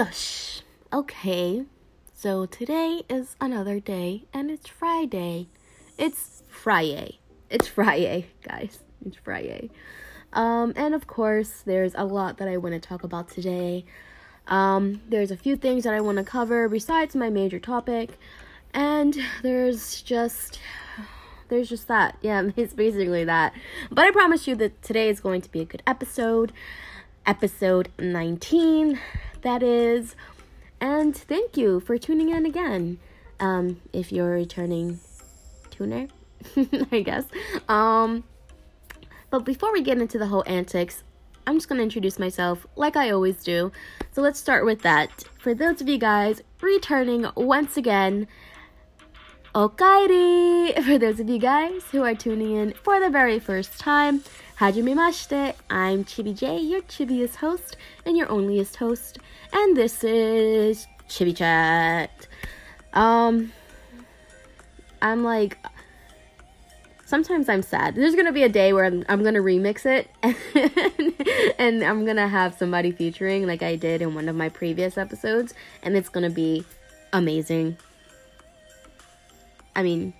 Yush. Okay. So today is another day and it's Friday. It's Friday. It's Friday, guys. It's Friday. Um, and of course, there's a lot that I want to talk about today. Um, there's a few things that I want to cover besides my major topic, and there's just there's just that. Yeah, it's basically that. But I promise you that today is going to be a good episode. Episode 19, that is. And thank you for tuning in again. Um, if you're a returning tuner, I guess. Um, but before we get into the whole antics, I'm just going to introduce myself like I always do. So let's start with that. For those of you guys returning once again, Okairi! For those of you guys who are tuning in for the very first time, Hajimemashite, I'm Chibi J, your chibiest host and your onlyest host, and this is Chibi Chat. Um, I'm like, sometimes I'm sad. There's gonna be a day where I'm, I'm gonna remix it and, and I'm gonna have somebody featuring like I did in one of my previous episodes, and it's gonna be amazing. I mean,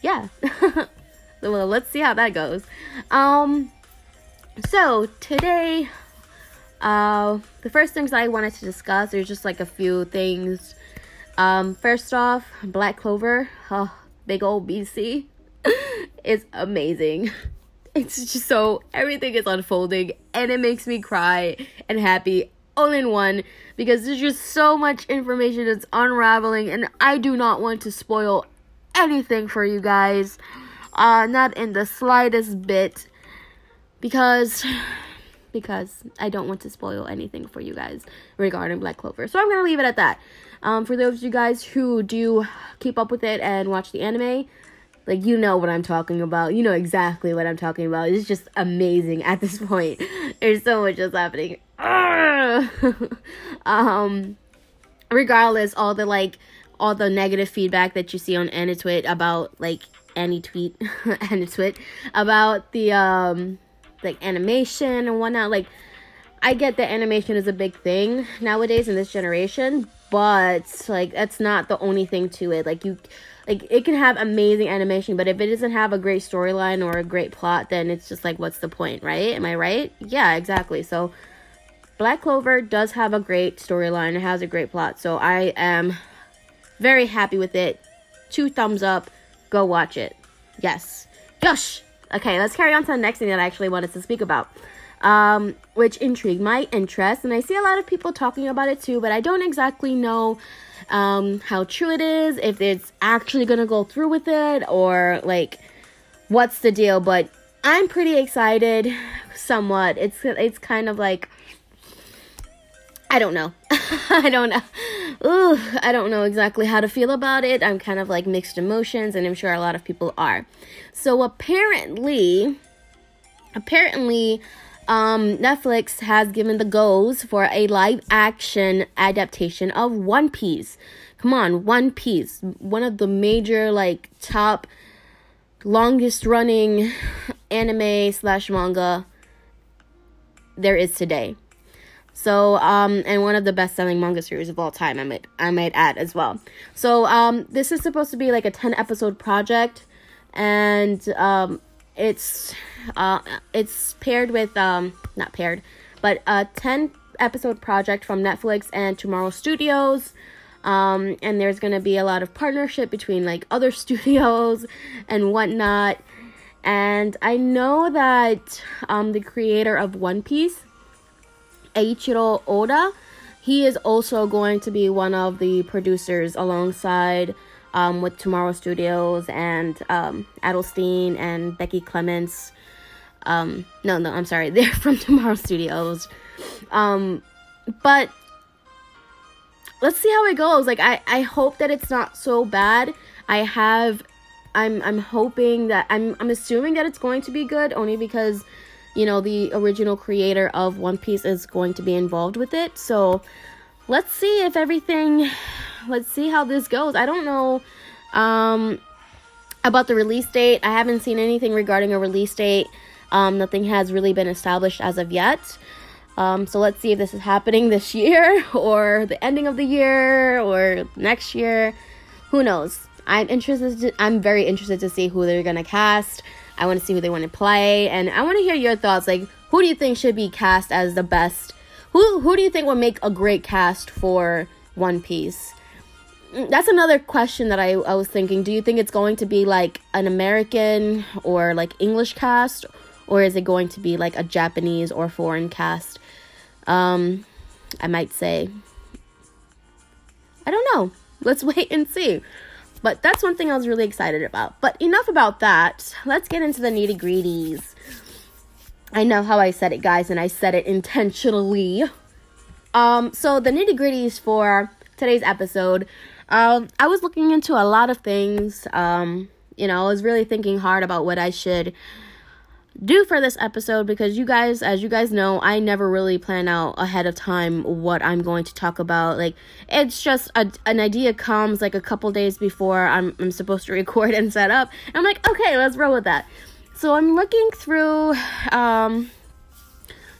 yeah. well, let's see how that goes. Um, so today, uh, the first things I wanted to discuss, there's just like a few things. Um, first off, Black Clover, oh, big old BC, is amazing. It's just so everything is unfolding and it makes me cry and happy all in one because there's just so much information that's unraveling and I do not want to spoil anything for you guys. Uh not in the slightest bit because because I don't want to spoil anything for you guys regarding Black Clover. So I'm to leave it at that. Um for those of you guys who do keep up with it and watch the anime, like you know what I'm talking about. You know exactly what I'm talking about. It's just amazing at this point. There's so much that's happening. um regardless, all the like all the negative feedback that you see on AniTwit about like any tweet any tweet about the um like animation and whatnot. Like I get that animation is a big thing nowadays in this generation, but like that's not the only thing to it. Like you like it can have amazing animation, but if it doesn't have a great storyline or a great plot, then it's just like what's the point, right? Am I right? Yeah, exactly. So Black Clover does have a great storyline, it has a great plot. So I am very happy with it. Two thumbs up. Go watch it. Yes. Gosh. Okay, let's carry on to the next thing that I actually wanted to speak about. Um, which intrigued my interest, and I see a lot of people talking about it too, but I don't exactly know um, how true it is, if it's actually gonna go through with it, or like what's the deal. But I'm pretty excited, somewhat. It's it's kind of like I don't know. I don't know. Ooh, I don't know exactly how to feel about it. I'm kind of like mixed emotions, and I'm sure a lot of people are. So apparently, apparently, um, Netflix has given the goes for a live action adaptation of One Piece. Come on, One Piece, one of the major like top longest running anime slash manga there is today. So, um, and one of the best selling manga series of all time, I might, I might add as well. So, um, this is supposed to be like a 10 episode project, and, um, it's, uh, it's paired with, um, not paired, but a 10 episode project from Netflix and Tomorrow Studios. Um, and there's gonna be a lot of partnership between like other studios and whatnot. And I know that, um, the creator of One Piece, Eiichiro Oda. He is also going to be one of the producers alongside um, with Tomorrow Studios and um, Adelstein and Becky Clements. Um, no, no, I'm sorry. They're from Tomorrow Studios. Um, but let's see how it goes. Like I, I hope that it's not so bad. I have I'm I'm hoping that I'm I'm assuming that it's going to be good only because you know, the original creator of One Piece is going to be involved with it. So let's see if everything, let's see how this goes. I don't know um, about the release date. I haven't seen anything regarding a release date. Um, nothing has really been established as of yet. Um, so let's see if this is happening this year or the ending of the year or next year. Who knows? I'm interested. To, I'm very interested to see who they're gonna cast. I want to see who they want to play, and I want to hear your thoughts. Like, who do you think should be cast as the best? Who who do you think would make a great cast for One Piece? Mm, that's another question that I, I was thinking. Do you think it's going to be like an American or like English cast, or is it going to be like a Japanese or foreign cast? Um, I might say, I don't know. Let's wait and see. But that's one thing I was really excited about. But enough about that. Let's get into the nitty gritties. I know how I said it, guys, and I said it intentionally. Um, so the nitty gritties for today's episode. Um, I was looking into a lot of things. Um, you know, I was really thinking hard about what I should do for this episode because you guys, as you guys know, I never really plan out ahead of time what I'm going to talk about. Like, it's just a, an idea comes like a couple days before I'm, I'm supposed to record and set up. And I'm like, okay, let's roll with that. So I'm looking through um,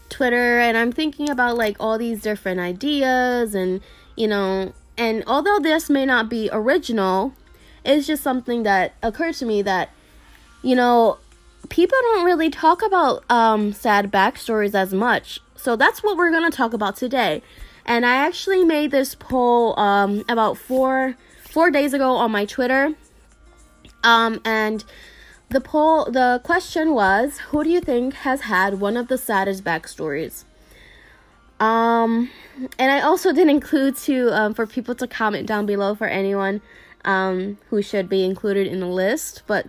Twitter and I'm thinking about like all these different ideas and, you know, and although this may not be original, it's just something that occurred to me that, you know, people don't really talk about um, sad backstories as much. So that's what we're going to talk about today. And I actually made this poll um, about four four days ago on my Twitter. Um, and the poll, the question was, who do you think has had one of the saddest backstories? Um, and I also did include to um, for people to comment down below for anyone um, who should be included in the list. But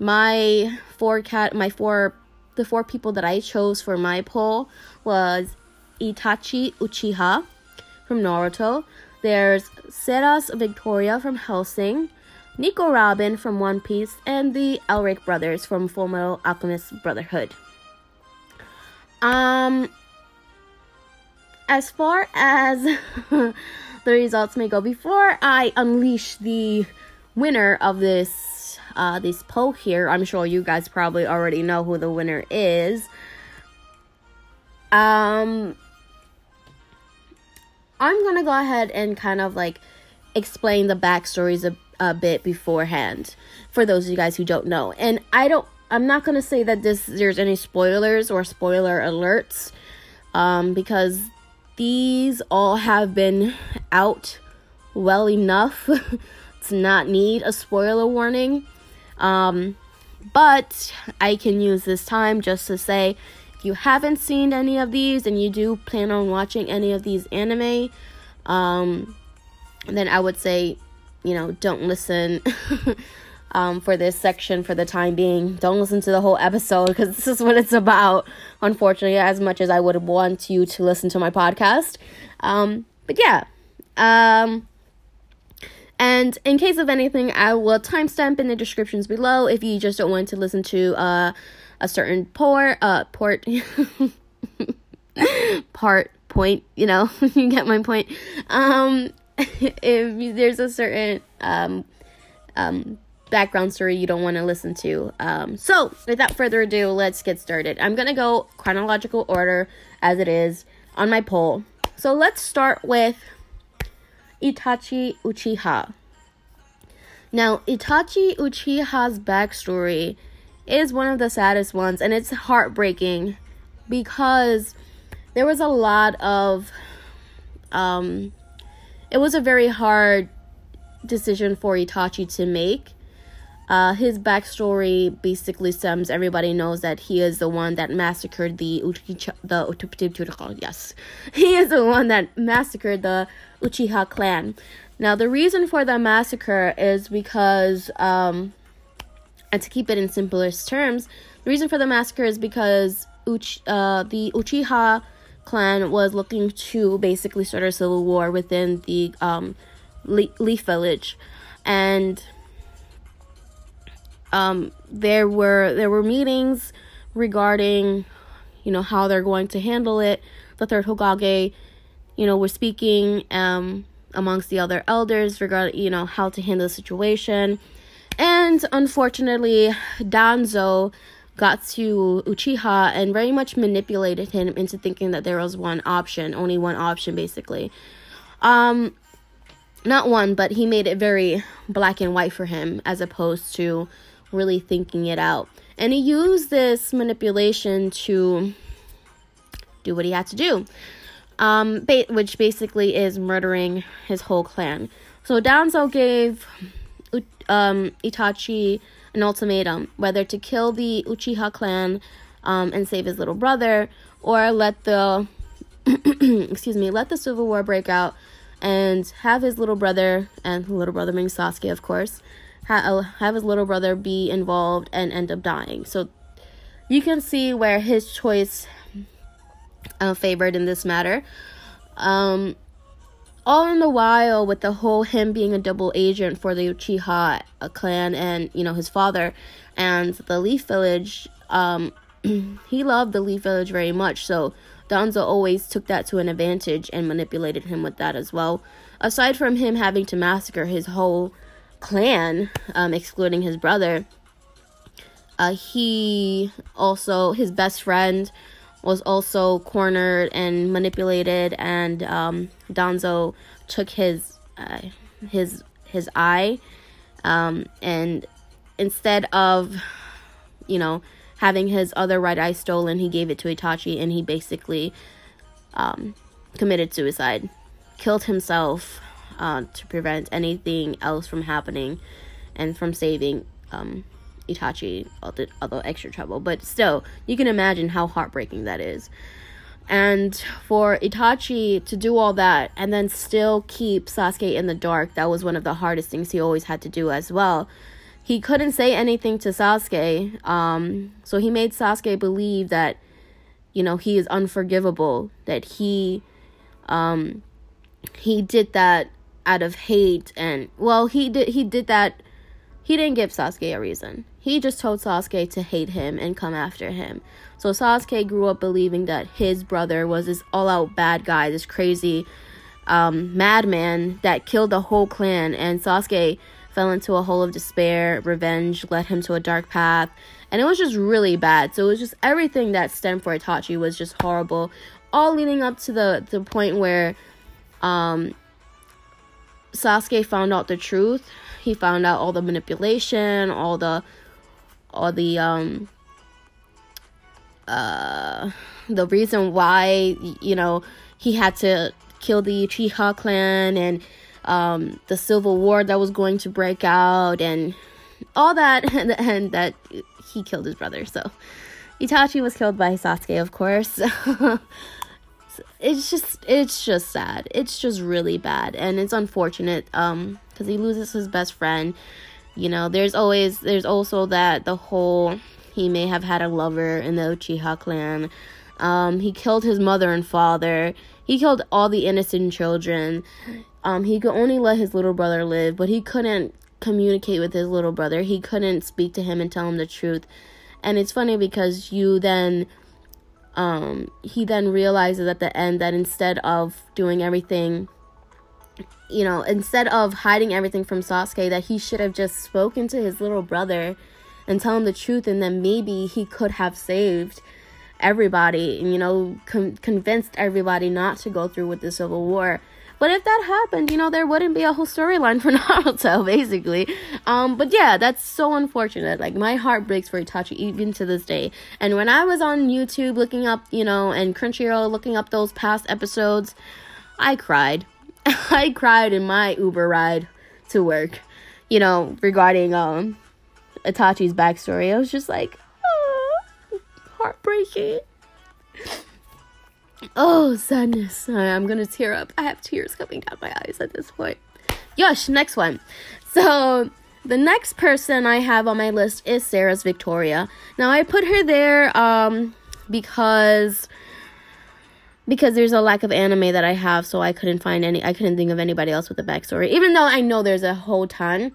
my four cat my four the four people that I chose for my poll was Itachi Uchiha from Naruto. There's Seras Victoria from Hellsing, Nico Robin from One Piece, and the Elric brothers from Fullmetal Alchemist Brotherhood. Um, as far as the results may go, before I unleash the winner of this uh, this poll here. I'm sure you guys probably already know who the winner is. Um, I'm gonna go ahead and kind of like explain the backstories a, a bit beforehand for those of you guys who don't know. And I don't, I'm not gonna say that this there's any spoilers or spoiler alerts, um, because these all have been out well enough to not need a spoiler warning. Um, but I can use this time just to say if you haven't seen any of these and you do plan on watching any of these anime, um, then I would say, you know, don't listen um, for this section for the time being. Don't listen to the whole episode because this is what it's about, unfortunately, as much as I would want you to listen to my podcast. Um, but yeah. Um, and in case of anything, I will timestamp in the descriptions below if you just don't want to listen to uh, a certain port, uh, port, part, point, you know, you get my point. Um, if there's a certain um, um, background story you don't want to listen to. Um, so, without further ado, let's get started. I'm gonna go chronological order as it is on my poll. So, let's start with Itachi Uchiha. Now, Itachi Uchiha's backstory is one of the saddest ones, and it's heartbreaking because there was a lot of. Um, it was a very hard decision for Itachi to make. Uh, his backstory basically stems. Everybody knows that he is the one that massacred the Uchiha. The yes, he is the one that massacred the Uchiha clan. Now, the reason for the massacre is because, um, and to keep it in simplest terms, the reason for the massacre is because Uch- uh, the Uchiha clan was looking to basically start a civil war within the um, Le- Leaf Village, and um, there were there were meetings regarding, you know, how they're going to handle it. The third Hokage, you know, was speaking um, amongst the other elders regarding, you know, how to handle the situation. And unfortunately, Danzo got to Uchiha and very much manipulated him into thinking that there was one option, only one option basically. Um not one, but he made it very black and white for him as opposed to really thinking it out. And he used this manipulation to do what he had to do, um, ba- which basically is murdering his whole clan. So Danzo gave um, Itachi an ultimatum whether to kill the Uchiha clan um, and save his little brother, or let the excuse me, let the civil war break out and have his little brother and little brother being Sasuke, of course, uh, have his little brother be involved and end up dying. So you can see where his choice uh, favored in this matter. Um, all in the while, with the whole him being a double agent for the Uchiha uh, clan and you know his father and the Leaf Village, um, he loved the Leaf Village very much. So Danzo always took that to an advantage and manipulated him with that as well. Aside from him having to massacre his whole clan, um, excluding his brother, uh, he also, his best friend, was also cornered and manipulated, and um, Danzo took his uh, his his eye, um, and instead of, you know, having his other right eye stolen, he gave it to Itachi and he basically um, committed suicide, killed himself uh, to prevent anything else from happening and from saving um, Itachi the extra trouble. But still, you can imagine how heartbreaking that is. And for Itachi to do all that and then still keep Sasuke in the dark, that was one of the hardest things he always had to do as well he couldn't say anything to Sasuke. Um, so he made Sasuke believe that, you know, he is unforgivable. That he, um, he did that out of hate, and well, he did. He did that. He didn't give Sasuke a reason. He just told Sasuke to hate him and come after him. So Sasuke grew up believing that his brother was this all-out bad guy, this crazy um, madman that killed the whole clan, and Sasuke fell into a hole of despair. Revenge led him to a dark path. And it was just really bad. So it was just everything that stemmed for Itachi was just horrible. All leading up to the, the point where um, Sasuke found out the truth. He found out all the manipulation, all the all the um uh the reason why you know he had to kill the Uchiha clan and um, the civil war that was going to break out and all that and, and that he killed his brother so itachi was killed by sasuke of course it's just it's just sad. It's just really bad and it's unfortunate um because he loses his best friend. You know there's always there's also that the whole he may have had a lover in the uchiha clan. Um he killed his mother and father. He killed all the innocent children. Um, he could only let his little brother live, but he couldn't communicate with his little brother. He couldn't speak to him and tell him the truth. And it's funny because you then um he then realizes at the end that instead of doing everything you know, instead of hiding everything from Sasuke that he should have just spoken to his little brother and tell him the truth and then maybe he could have saved everybody and you know con- convinced everybody not to go through with the civil war but if that happened, you know, there wouldn't be a whole storyline for Naruto, basically. Um, but yeah, that's so unfortunate. Like, my heart breaks for Itachi even to this day. And when I was on YouTube looking up, you know, and Crunchyroll looking up those past episodes, I cried. I cried in my Uber ride to work, you know, regarding um Itachi's backstory. I was just like, oh, heartbreaking. Oh, sadness. I'm gonna tear up. I have tears coming down my eyes at this point. Yosh, next one. So, the next person I have on my list is Seras Victoria. Now, I put her there um, because because there's a lack of anime that I have, so I couldn't find any. I couldn't think of anybody else with a backstory, even though I know there's a whole ton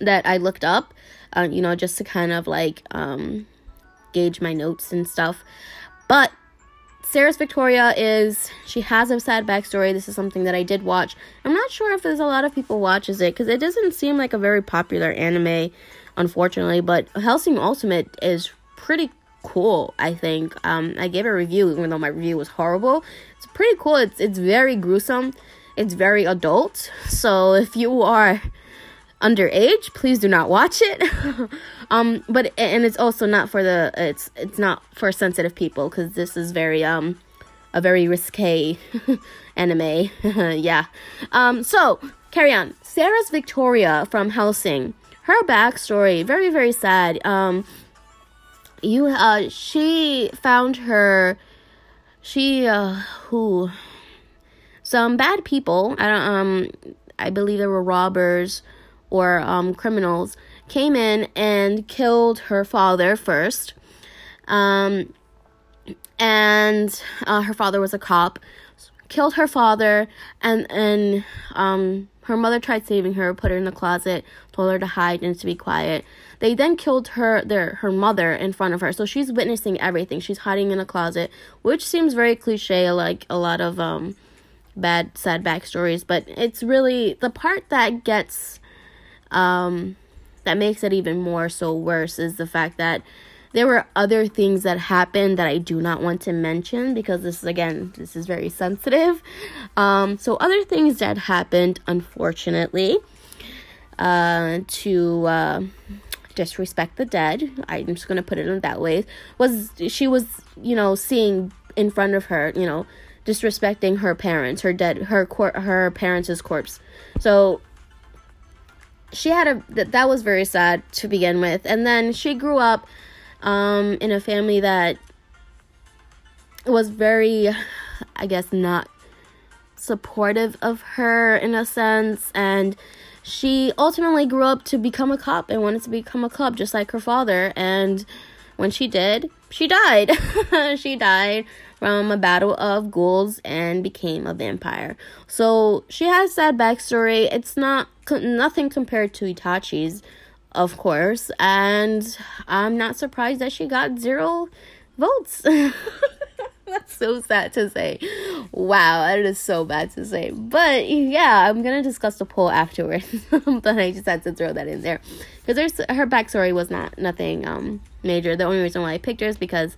that I looked up, uh, you know, just to kind of like um, gauge my notes and stuff. But Seras Victoria is she has a sad backstory. This is something that I did watch. I'm not sure if there's a lot of people watches it because it doesn't seem like a very popular anime, unfortunately. But Hellsing Ultimate is pretty cool. I think um, I gave a review, even though my review was horrible. It's pretty cool. It's it's very gruesome. It's very adult. So if you are underage, please do not watch it. um, but and it's also not for the it's it's not for sensitive people because this is very um a very risque anime. yeah. Um. So carry on. Seras Victoria from Hellsing. Her backstory very very sad. Um. You uh she found her she uh who some bad people I don't um I believe there were robbers or um, criminals came in and killed her father first. Um, and uh, her father was a cop. Killed her father, and and um, her mother tried saving her, put her in the closet, told her to hide and to be quiet. They then killed her their her mother in front of her. So she's witnessing everything. She's hiding in a closet, which seems very cliche, like a lot of um bad sad backstories. But it's really the part that gets um, that makes it even more so worse is the fact that there were other things that happened that I do not want to mention because this is again this is very sensitive. Um, so other things that happened, unfortunately, uh, to uh, disrespect the dead. I'm just gonna put it in that way. Was she was you know seeing in front of her you know disrespecting her parents, her dead her cor- her parents' corpse. So she had a that, that was very sad to begin with. And then she grew up um in a family that was very i guess not supportive of her in a sense. And she ultimately grew up to become a cop and wanted to become a cop just like her father. And when she did she died. She died from a battle of ghouls and became a vampire. So she has that backstory. It's not nothing compared to Itachi's, of course, and I'm not surprised that she got zero votes. That's so sad to say. Wow, that is so bad to say. But yeah, I'm gonna discuss the poll afterwards. but I just had to throw that in there because her backstory was not nothing um major. The only reason why I picked her is because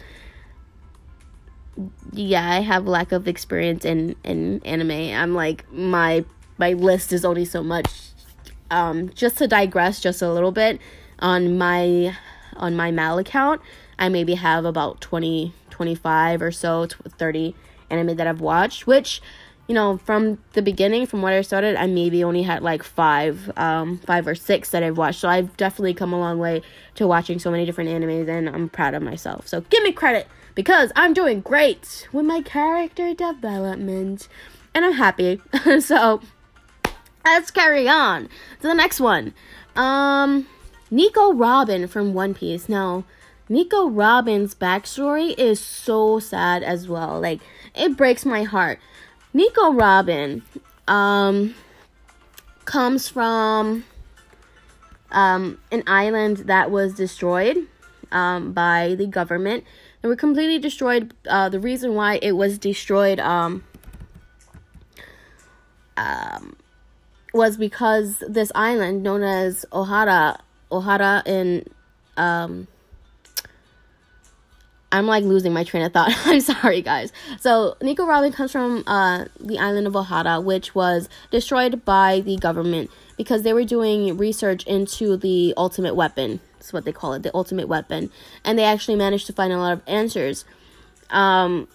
yeah, I have lack of experience in in anime. I'm like my my list is only so much. Um, just to digress just a little bit on my on my MAL account, I maybe have about 20 25 or so 30 anime that I've watched, which you know, from the beginning, from what I started, I maybe only had like five, um, five or six that I've watched. So I've definitely come a long way to watching so many different animes, and I'm proud of myself. So give me credit because I'm doing great with my character development and I'm happy. so let's carry on to the next one. Um, Nico Robin from One Piece. Now, Nico Robin's backstory is so sad as well. Like, it breaks my heart. Nico Robin um, comes from um, an island that was destroyed um, by the government and were completely destroyed. Uh, the reason why it was destroyed um, um, was because this island known as Ohara, Ohara in um, I'm like losing my train of thought. I'm sorry, guys. So, Nico Robin comes from uh, the island of Ohara, which was destroyed by the government because they were doing research into the ultimate weapon. That's what they call it, the ultimate weapon. And they actually managed to find a lot of answers. Um,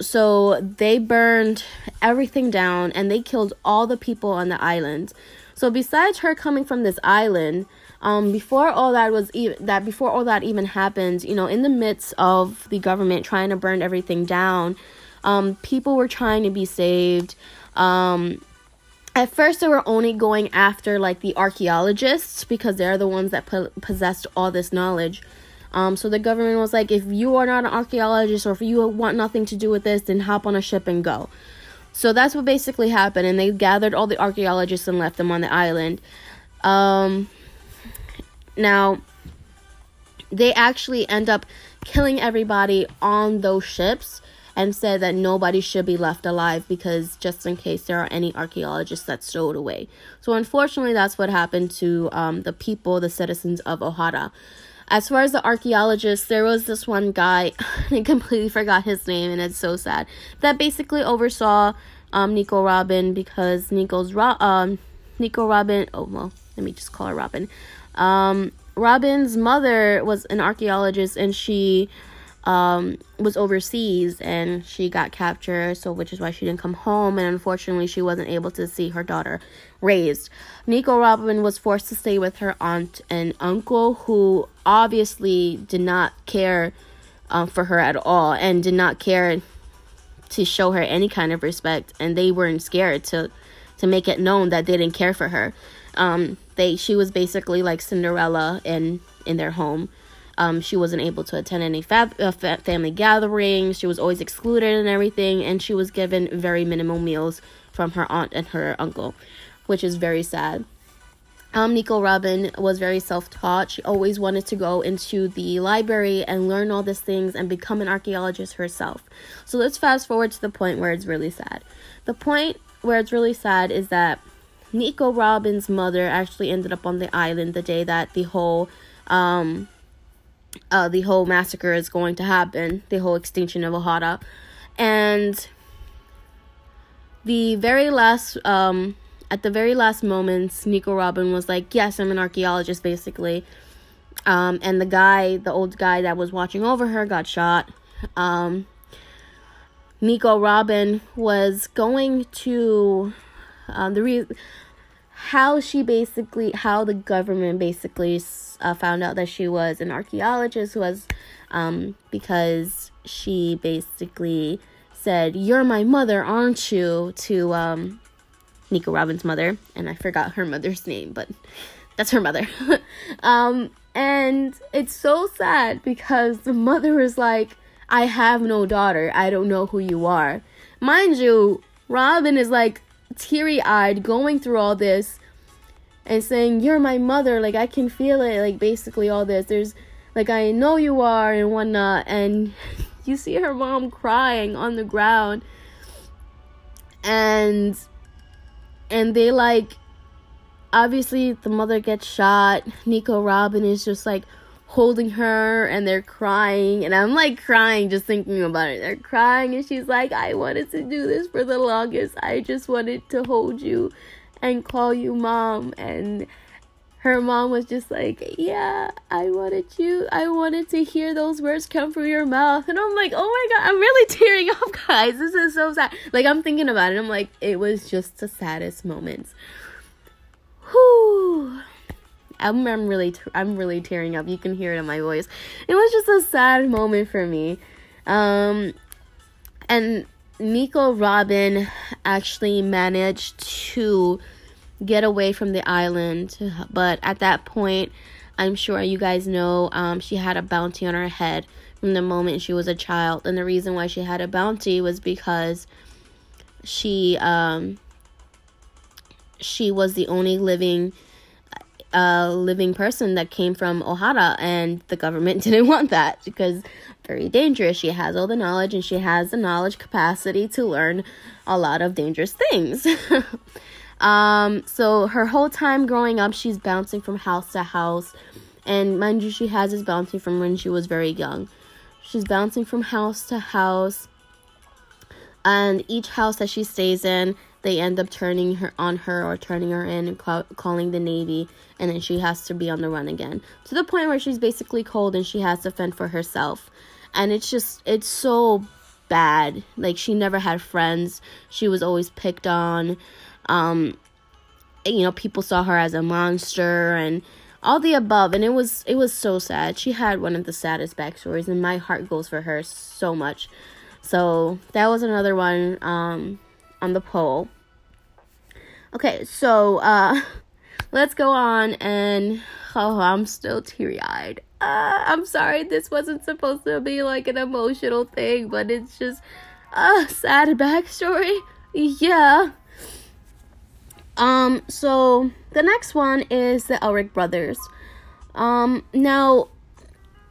so they burned everything down and they killed all the people on the island. So besides her coming from this island, um, before all that was even that before all that even happened, you know, in the midst of the government trying to burn everything down, um, people were trying to be saved. Um, at first they were only going after like the archaeologists because they're the ones that po- possessed all this knowledge. Um, so the government was like if you are not an archaeologist or if you want nothing to do with this then hop on a ship and go. So that's what basically happened and they gathered all the archaeologists and left them on the island. Um, now they actually end up killing everybody on those ships and said that nobody should be left alive because just in case there are any archaeologists that stowed away. So unfortunately, that's what happened to um, the people, the citizens of Ohara. as far as the archaeologists, there was this one guy, I completely forgot his name, and it's so sad, that basically oversaw um, Nico Robin because Nico's Ro- um, Nico Robin, oh well, let me just call her Robin. Um, Robin's mother was an archaeologist, and she um, was overseas and she got captured, so which is why she didn't come home, and unfortunately, she wasn't able to see her daughter raised. Nico Robin was forced to stay with her aunt and uncle, who obviously did not care um, for her at all and did not care to show her any kind of respect, and they weren't scared to to make it known that they didn't care for her. Um, they she was basically like Cinderella in in their home. Um, she wasn't able to attend any uh, fa- family gatherings. She was always excluded and everything, and she was given very minimal meals from her aunt and her uncle, which is very sad. Um, Nico Robin was very self taught. She always wanted to go into the library and learn all these things and become an archaeologist herself. So let's fast forward to the point where it's really sad. The point where it's really sad is that Nico Robin's mother actually ended up on the island the day that the whole um, uh, the whole massacre is going to happen, the whole extinction of Ohara. And the very last, um, at the very last moments, Nico Robin was like, Yes, I'm an archaeologist, basically. Um, and the guy, the old guy that was watching over her, got shot. Um, Nico Robin was going to um, the re- how she basically how the government basically uh, found out that she was an archaeologist was um, because she basically said you're my mother aren't you? to um, Nico Robin's mother and I forgot her mother's name but that's her mother. Um, and it's so sad because the mother was like I have no daughter. I don't know who you are. Mind you Robin is like teary eyed, going through all this and saying, You're my mother. Like, I can feel it. Like, basically, all this. There's, like, I know you are and whatnot. And you see her mom crying on the ground. And, and they, like, obviously, the mother gets shot. Nico Robin is just like, holding her and they're crying and I'm like crying just thinking about it. They're crying and she's like, I wanted to do this for the longest. I just wanted to hold you and call you mom and her mom was just like, Yeah, I wanted you I wanted to hear those words come from your mouth and I'm like, Oh my god, I'm really tearing up guys. This is so sad. Like I'm thinking about it, I'm like, it was just the saddest moments. Whew. I'm, I'm really I'm really tearing up. You can hear it in my voice. It was just a sad moment for me. Um and Nico Robin actually managed to get away from the island, but at that point, I'm sure you guys know um, she had a bounty on her head from the moment she was a child, and the reason why she had a bounty was because she um, she was the only living a living person that came from Ohara, and the government didn't want that because very dangerous. She has all the knowledge, and she has the knowledge capacity to learn a lot of dangerous things. um, so her whole time growing up, she's bouncing from house to house, and mind you, she has this bouncing from when she was very young. She's bouncing from house to house, and each house that she stays in they end up turning her on her or turning her in and call, calling the navy. And then she has to be on the run again. To the point where she's basically cold and she has to fend for herself. And it's just it's so bad. Like she never had friends. She was always picked on. Um you know people saw her as a monster and all the above. And it was it was so sad. She had one of the saddest backstories and my heart goes for her so much so that was another one um on the poll Okay, so uh let's go on and oh I'm still teary eyed. Uh, I'm sorry this wasn't supposed to be like an emotional thing, but it's just a sad backstory. Yeah. Um, so the next one is the Elric brothers. Um, now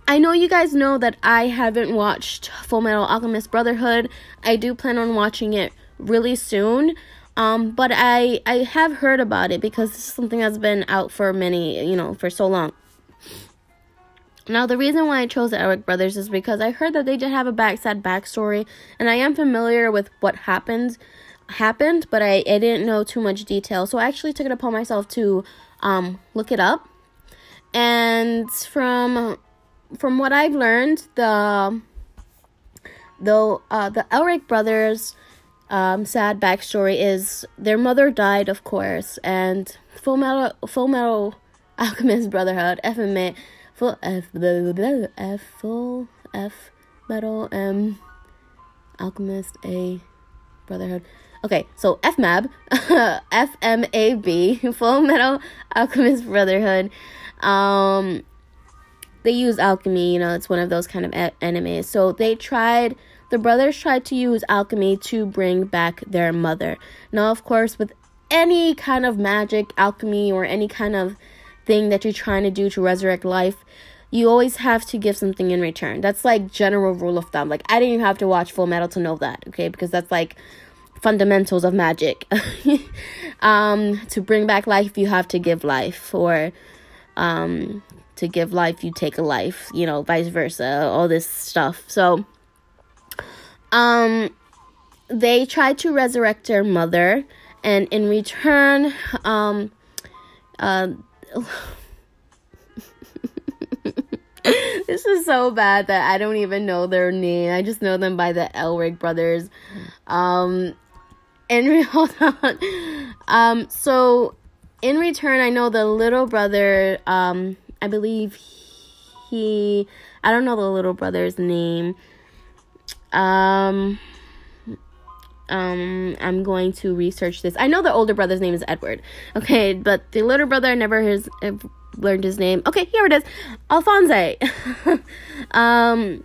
I know you guys know that I haven't watched Full Metal Alchemist Brotherhood. I do plan on watching it really soon. Um, but I I have heard about it because this is something that's been out for many, you know, for so long. Now, the reason why I chose the Elric brothers is because I heard that they did have a back sad backstory, and I am familiar with what happened happened, but I, I didn't know too much detail. So I actually took it upon myself to um, look it up. And from from what I've learned, the the uh, the Elric brothers um, sad backstory is their mother died, of course, and Full Metal Full Metal Alchemist Brotherhood FMA full F F full F metal M Alchemist A Brotherhood. Okay, so FMAB, FMAB, Full Metal Alchemist Brotherhood. Um, they use alchemy, you know, it's one of those kind of enemies. So they tried, the brothers tried to use alchemy to bring back their mother. Now, of course, with any kind of magic, alchemy, or any kind of thing that you're trying to do to resurrect life, you always have to give something in return. That's like general rule of thumb. Like I didn't even have to watch Full Metal to know that, okay? Because that's like fundamentals of magic. um, to bring back life, you have to give life, or um, to give life, you take a life. You know, vice versa. All this stuff. So, um, they tried to resurrect their mother, and in return, um, uh, this is so bad that I don't even know their name. I just know them by the Elric brothers. Um, and hold on. Um, so in return, I know the little brother. Um, I believe he. I don't know the little brother's name. Um. Um, I'm going to research this. I know the older brother's name is Edward. Okay, but the little brother I never has learned his name. Okay, here it is. Alphonse. um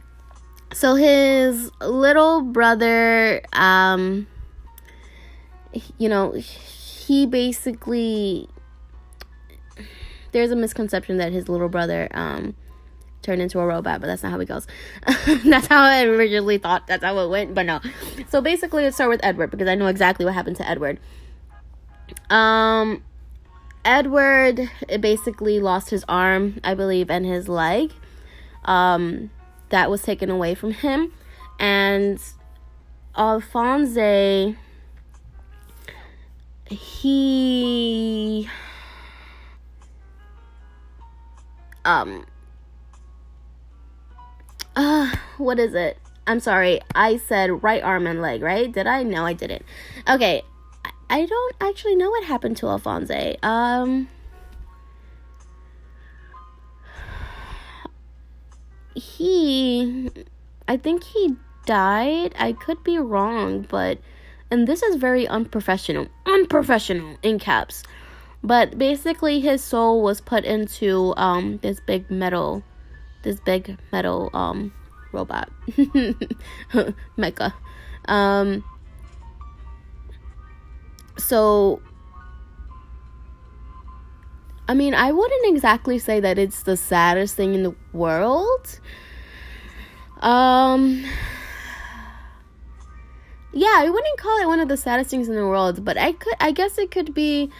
so his little brother um you know, he basically there's a misconception that his little brother um turned into a robot, but that's not how it goes. that's how I originally thought that's how it went, but no. So basically let's start with Edward because I know exactly what happened to Edward. Um Edward basically lost his arm, I believe, and his leg. Um that was taken away from him. And Alphonse he um uh what is it? I'm sorry. I said right arm and leg right? Did i? No i didn't. Okay. I don't actually know what happened to alphonse. Um he i think he died. I could be wrong but and this is very unprofessional unprofessional in caps but basically his soul was put into um this big metal this big metal um robot mecha um so I mean, I wouldn't exactly say that it's the saddest thing in the world. Um yeah, I wouldn't call it one of the saddest things in the world, but I could I guess it could be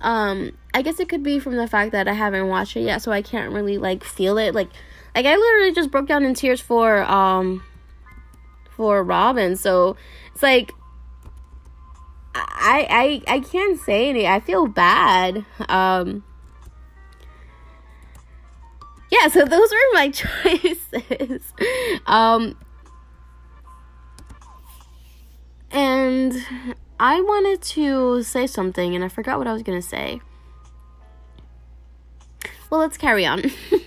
um I guess it could be from the fact that I haven't watched it yet, so I can't really like feel it. Like like I literally just broke down in tears for um for Robin. So it's like I I I can't say anything. I feel bad. Um yeah, so those were my choices. um and I wanted to say something and I forgot what I was going to say. Well, let's carry on.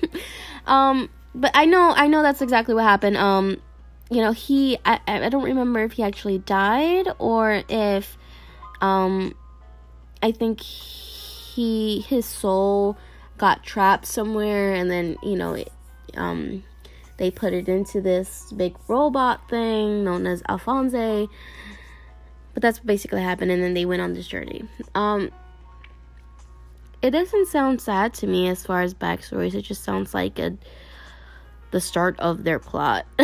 um but I know I know that's exactly what happened. Um you know, he I I don't remember if he actually died or if um I think he his soul got trapped somewhere and then, you know, it, um they put it into this big robot thing known as Alphonse but that's basically happened, and then they went on this journey. Um, it doesn't sound sad to me as far as backstories. It just sounds like a the start of their plot.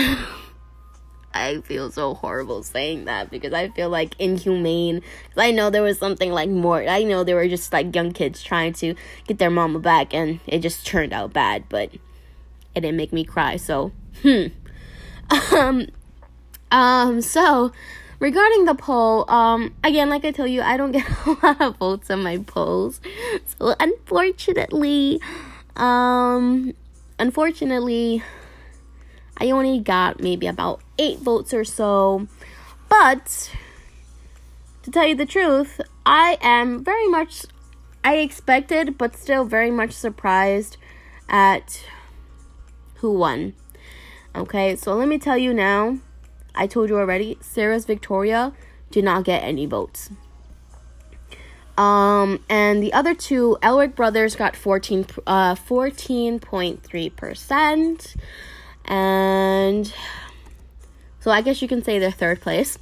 I feel so horrible saying that because I feel like inhumane. I know there was something like more. I know they were just like young kids trying to get their mama back, and it just turned out bad. But it didn't make me cry. So, hmm. Um, um, so regarding the poll, um, again, like I tell you, I don't get a lot of votes on my polls. So unfortunately, um, unfortunately, I only got maybe about eight votes or so. But to tell you the truth, I am very much, I expected, but still very much surprised at who won. Okay, so let me tell you now. I told you already, Seras Victoria did not get any votes. Um, and the other two, Elric Brothers got 14, uh, 14.3%. And so I guess you can say they're third place.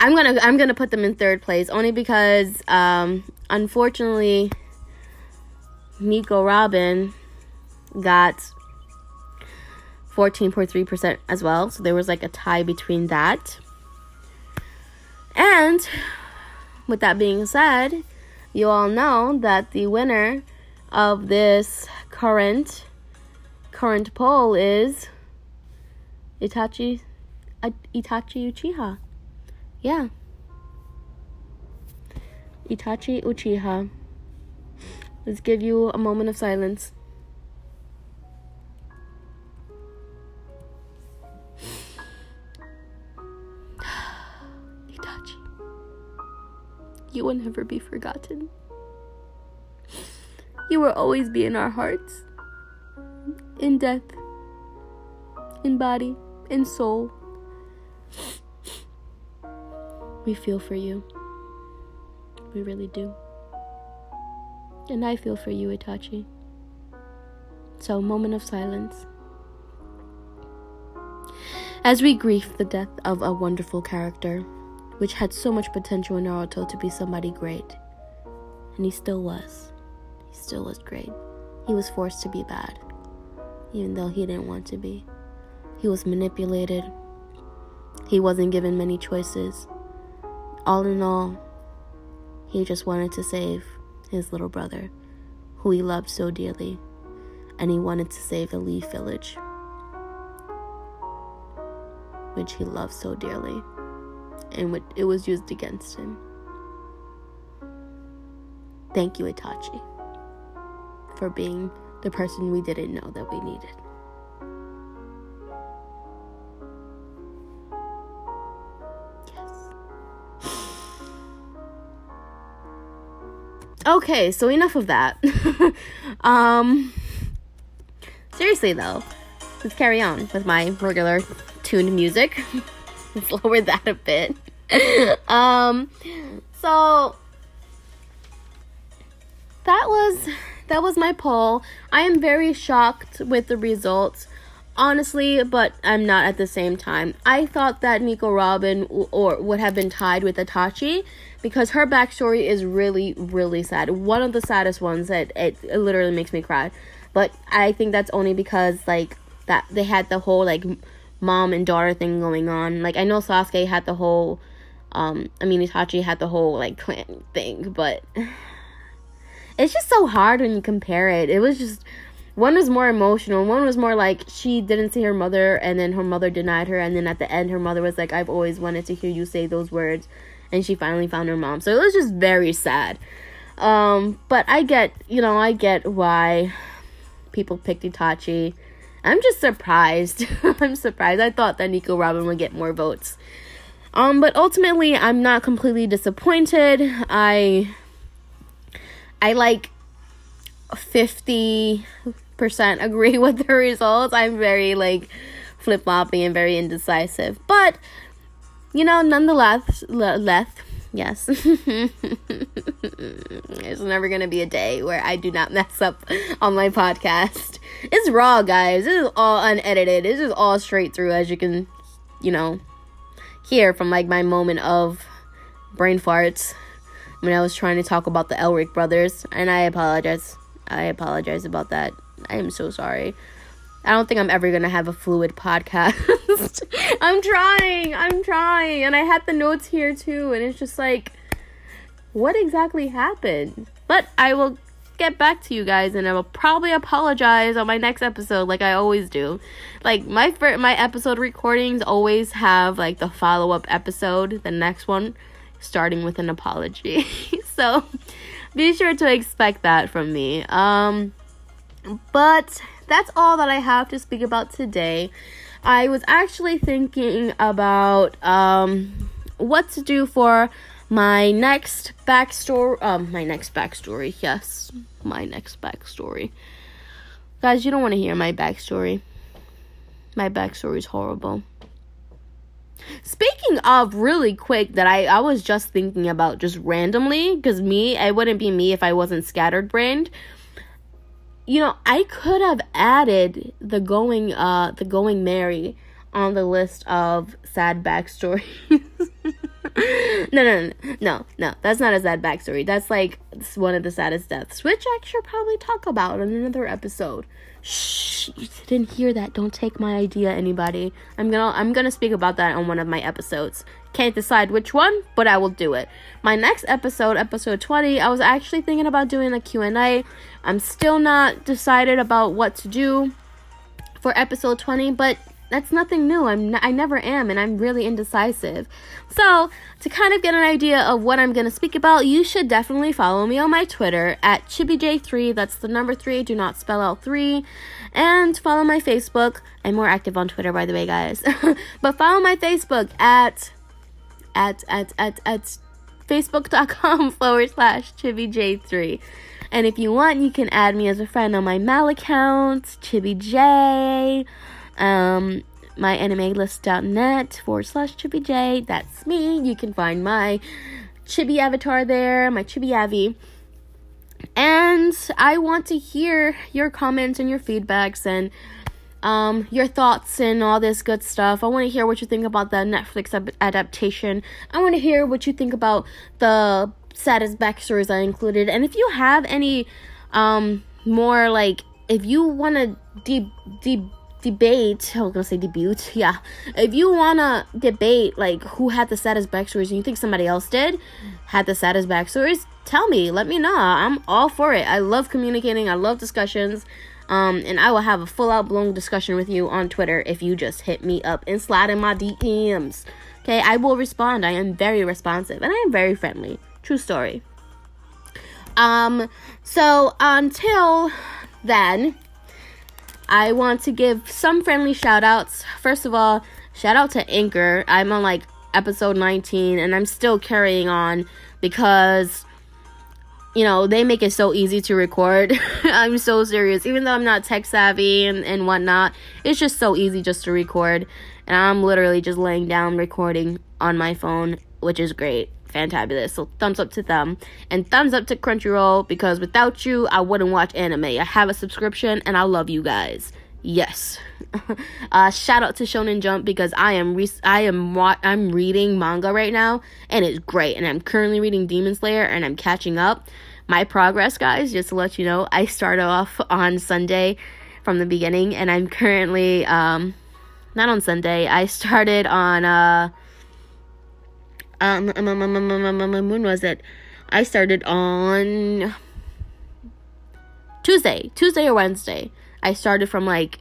I'm gonna I'm gonna put them in third place only because um, unfortunately Nico Robin got 14.3% as well. So there was like a tie between that. And with that being said, you all know that the winner of this current current poll is Itachi uh, Itachi Uchiha. Yeah. Itachi Uchiha. Let's give you a moment of silence. You will never be forgotten. You will always be in our hearts. In death. In body. In soul. We feel for you. We really do. And I feel for you, Itachi. So, moment of silence. As we grieve the death of a wonderful character, which had so much potential in Naruto to be somebody great. And he still was. He still was great. He was forced to be bad, even though he didn't want to be. He was manipulated. He wasn't given many choices. All in all, he just wanted to save his little brother, who he loved so dearly, and he wanted to save the Leaf Village, which he loved so dearly, and it was used against him. Thank you, Itachi, for being the person we didn't know that we needed. Yes. Okay, so enough of that. um seriously though, let's carry on with my regular tuned music. lower that a bit. um so that was that was my poll. I am very shocked with the results honestly, but I'm not at the same time. I thought that Nico Robin or would have been tied with Itachi because her backstory is really, really sad. One of the saddest ones that it, it literally makes me cry. But I think that's only because like that they had the whole like mom and daughter thing going on. Like I know Sasuke had the whole um I mean Itachi had the whole like clan thing, but it's just so hard when you compare it. It was just one was more emotional. One was more like she didn't see her mother and then her mother denied her and then at the end her mother was like I've always wanted to hear you say those words and she finally found her mom. So it was just very sad. Um, but I get, you know, I get why people picked Itachi. I'm just surprised. I'm surprised. I thought that Nico Robin would get more votes. Um, but ultimately, I'm not completely disappointed. I, I like 50% agree with the results. I'm very like flip floppy and very indecisive. But you know, nonetheless, leth, yes. There's never gonna be a day where I do not mess up on my podcast. It's raw, guys. This is all unedited. This is all straight through, as you can, you know, hear from like my moment of brain farts when I was trying to talk about the Elric brothers, and I apologize. I apologize about that. I am so sorry. I don't think I'm ever gonna have a fluid podcast. I'm trying, I'm trying, and I had the notes here too, and it's just like, what exactly happened? But I will get back to you guys and I'll probably apologize on my next episode like I always do. Like my fir- my episode recordings always have like the follow-up episode, the next one starting with an apology. so be sure to expect that from me. Um but that's all that I have to speak about today. I was actually thinking about um what to do for my next backstory um my next backstory yes my next backstory. Guys you don't want to hear my backstory. My backstory is horrible. Speaking of really quick that i i was just thinking about just randomly because me it wouldn't be me if i wasn't scattered brained. You know i could have added the going uh the Going Merry on the list of sad backstories no, no, no, no, no. That's not a sad backstory. That's like one of the saddest deaths, which I should probably talk about in another episode. Shh, you didn't hear that. Don't take my idea, anybody. I'm gonna, I'm gonna speak about that on one of my episodes. Can't decide which one, but I will do it. My next episode, episode 20, I was actually thinking about doing a Q&A. I'm still not decided about what to do for episode 20, but that's nothing new. I'm n- I never am, and I'm really indecisive. So, to kind of get an idea of what I'm going to speak about, you should definitely follow me on my Twitter at ChibiJ3. That's the number three. Do not spell out three. And follow my Facebook. I'm more active on Twitter, by the way, guys. but follow my Facebook at at at at at facebook.com forward slash ChibiJ3. And if you want, you can add me as a friend on my MAL account, ChibiJ um, animelist.net forward slash chibi j. That's me. You can find my chibi avatar there, my chibi avi. And I want to hear your comments and your feedbacks and um, your thoughts and all this good stuff. I want to hear what you think about the Netflix ab- adaptation. I want to hear what you think about the saddest backstories I included. And if you have any um, more like, if you want to deep, deep, debate, I was gonna say debut, yeah. If you wanna debate like who had the saddest backstories and you think somebody else did, had the saddest backstories, tell me, let me know. I'm all for it. I love communicating, I love discussions. Um, and I will have a full out blown discussion with you on Twitter if you just hit me up and slide in my DMs. Okay, I will respond. I am very responsive and I am very friendly. True story. Um, so until then, I want to give some friendly shout outs. First of all, shout out to Anchor. I'm on like episode 19 and I'm still carrying on because you know they make it so easy to record i'm so serious even though i'm not tech savvy and, and whatnot it's just so easy just to record and i'm literally just laying down recording on my phone which is great fantabulous. So thumbs up to them. And thumbs up to Crunchyroll because without you, I wouldn't watch anime. I have a subscription and I love you guys. Yes. uh, shout out to Shonen Jump because I am re- I am wa- I'm reading manga right now and it's great. And I'm currently reading Demon Slayer and I'm catching up. My progress, guys, just to let you know, I started off on Sunday from the beginning and I'm currently um not on Sunday. I started on uh um, um, um, um, um, um, when was it? I started on Tuesday, Tuesday or Wednesday. I started from like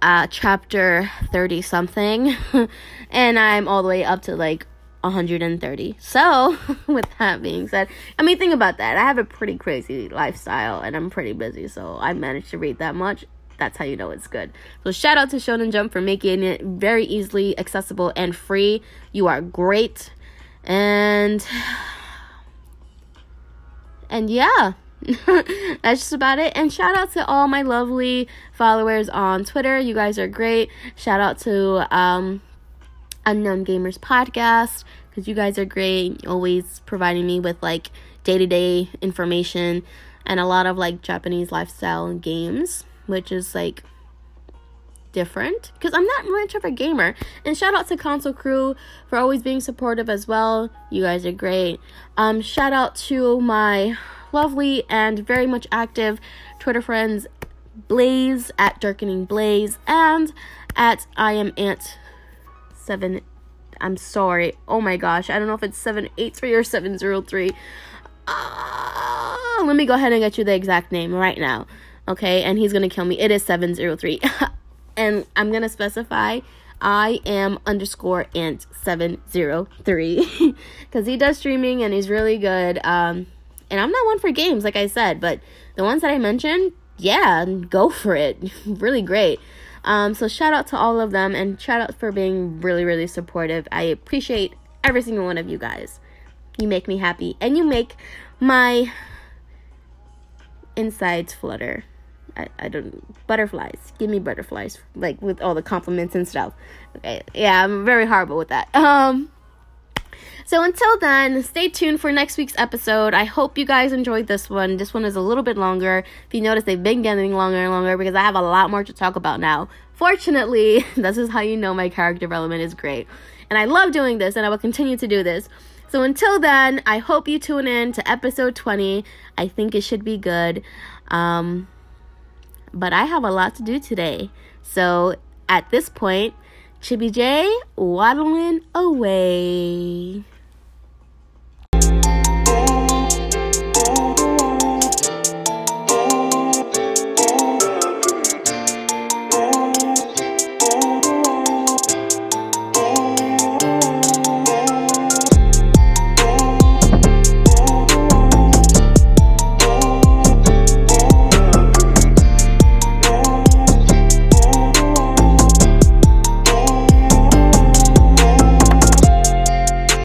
uh, chapter 30 something, and I'm all the way up to like 130. So, with that being said, I mean, think about that. I have a pretty crazy lifestyle and I'm pretty busy, so I managed to read that much that's how you know it's good. So shout out to Shonen Jump for making it very easily accessible and free. You are great. And and yeah. That's just about it. And shout out to all my lovely followers on Twitter. You guys are great. Shout out to um Unknown Gamers podcast because you guys are great. Always providing me with like day to day information and a lot of like Japanese lifestyle games which is like different because I'm not much of a gamer. And shout out to Console Crew for always being supportive as well. You guys are great. Um, shout out to my lovely and very much active Twitter friends Blaze at Darkening Blaze and at I am Ant seven. I'm sorry. Oh my gosh, I don't know if it's seven eight three or seven zero three. Oh, let me go ahead and get you the exact name right now. Okay, and he's gonna kill me. It is 703. and I'm gonna specify I am underscore ant 703 because he does streaming and he's really good. Um, and I'm not one for games, like I said, but the ones that I mentioned, yeah, go for it. really great. Um, so shout out to all of them and shout out for being really, really supportive. I appreciate every single one of you guys. You make me happy and you make my insides flutter. I, I don't butterflies. Give me butterflies, like with all the compliments and stuff. Okay, yeah, I'm very horrible with that. Um, so until then, stay tuned for next week's episode. I hope you guys enjoyed this one. This one is a little bit longer. If you notice, they've been getting longer and longer because I have a lot more to talk about now. Fortunately, this is how you know my character development is great. And I love doing this, and I will continue to do this. So until then, I hope you tune in to episode 20. I think it should be good. Um, but I have a lot to do today. So at this point, Chibi J waddling away.